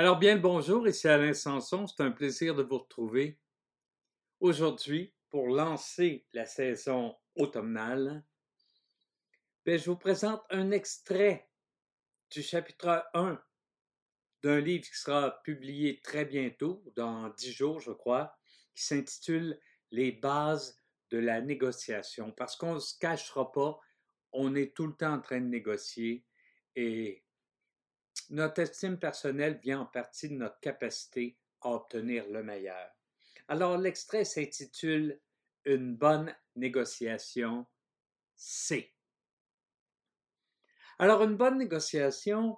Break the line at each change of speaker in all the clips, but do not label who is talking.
Alors bien le bonjour, ici Alain Sanson, c'est un plaisir de vous retrouver. Aujourd'hui, pour lancer la saison automnale, ben, je vous présente un extrait du chapitre 1 d'un livre qui sera publié très bientôt, dans dix jours je crois, qui s'intitule Les bases de la négociation. Parce qu'on ne se cachera pas, on est tout le temps en train de négocier et notre estime personnelle vient en partie de notre capacité à obtenir le meilleur. Alors l'extrait s'intitule Une bonne négociation, C. Alors une bonne négociation,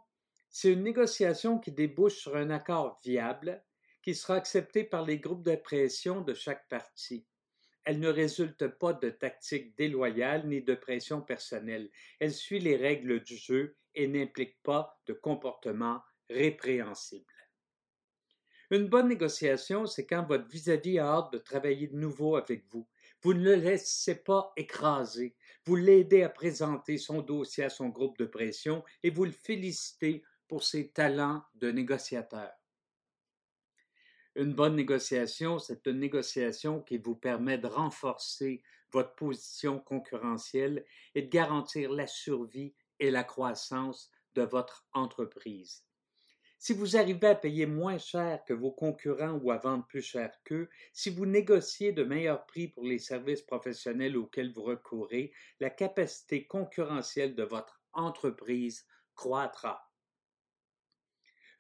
c'est une négociation qui débouche sur un accord viable qui sera accepté par les groupes de de chaque partie. Elle ne résulte pas de tactiques déloyales ni de pression personnelle. Elle suit les règles du jeu et n'implique pas de comportement répréhensible. Une bonne négociation, c'est quand votre vis-à-vis a hâte de travailler de nouveau avec vous. Vous ne le laissez pas écraser. Vous l'aidez à présenter son dossier à son groupe de pression et vous le félicitez pour ses talents de négociateur. Une bonne négociation, c'est une négociation qui vous permet de renforcer votre position concurrentielle et de garantir la survie et la croissance de votre entreprise. Si vous arrivez à payer moins cher que vos concurrents ou à vendre plus cher qu'eux, si vous négociez de meilleurs prix pour les services professionnels auxquels vous recourez, la capacité concurrentielle de votre entreprise croîtra.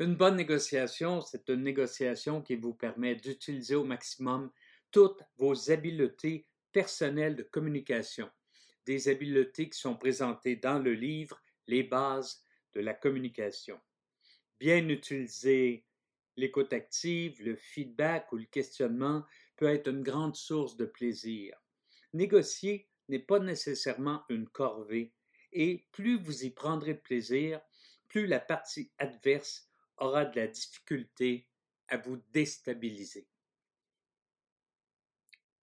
Une bonne négociation, c'est une négociation qui vous permet d'utiliser au maximum toutes vos habiletés personnelles de communication, des habiletés qui sont présentées dans le livre Les bases de la communication. Bien utiliser l'écoute active, le feedback ou le questionnement peut être une grande source de plaisir. Négocier n'est pas nécessairement une corvée, et plus vous y prendrez plaisir, plus la partie adverse aura de la difficulté à vous déstabiliser.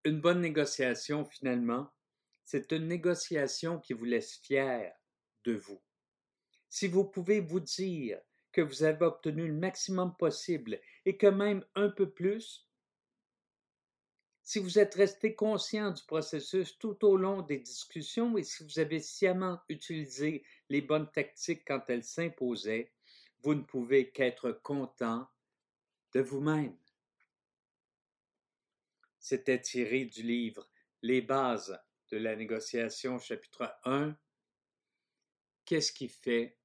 Une bonne négociation, finalement, c'est une négociation qui vous laisse fier de vous. Si vous pouvez vous dire que vous avez obtenu le maximum possible et que même un peu plus, si vous êtes resté conscient du processus tout au long des discussions et si vous avez sciemment utilisé les bonnes tactiques quand elles s'imposaient, vous ne pouvez qu'être content de vous-même. C'était tiré du livre Les bases de la négociation, chapitre 1. Qu'est-ce qui fait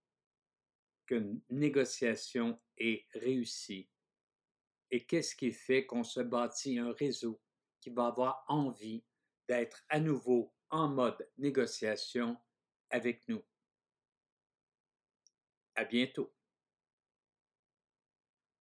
qu'une négociation est réussie? Et qu'est-ce qui fait qu'on se bâtit un réseau qui va avoir envie d'être à nouveau en mode négociation avec nous? À bientôt.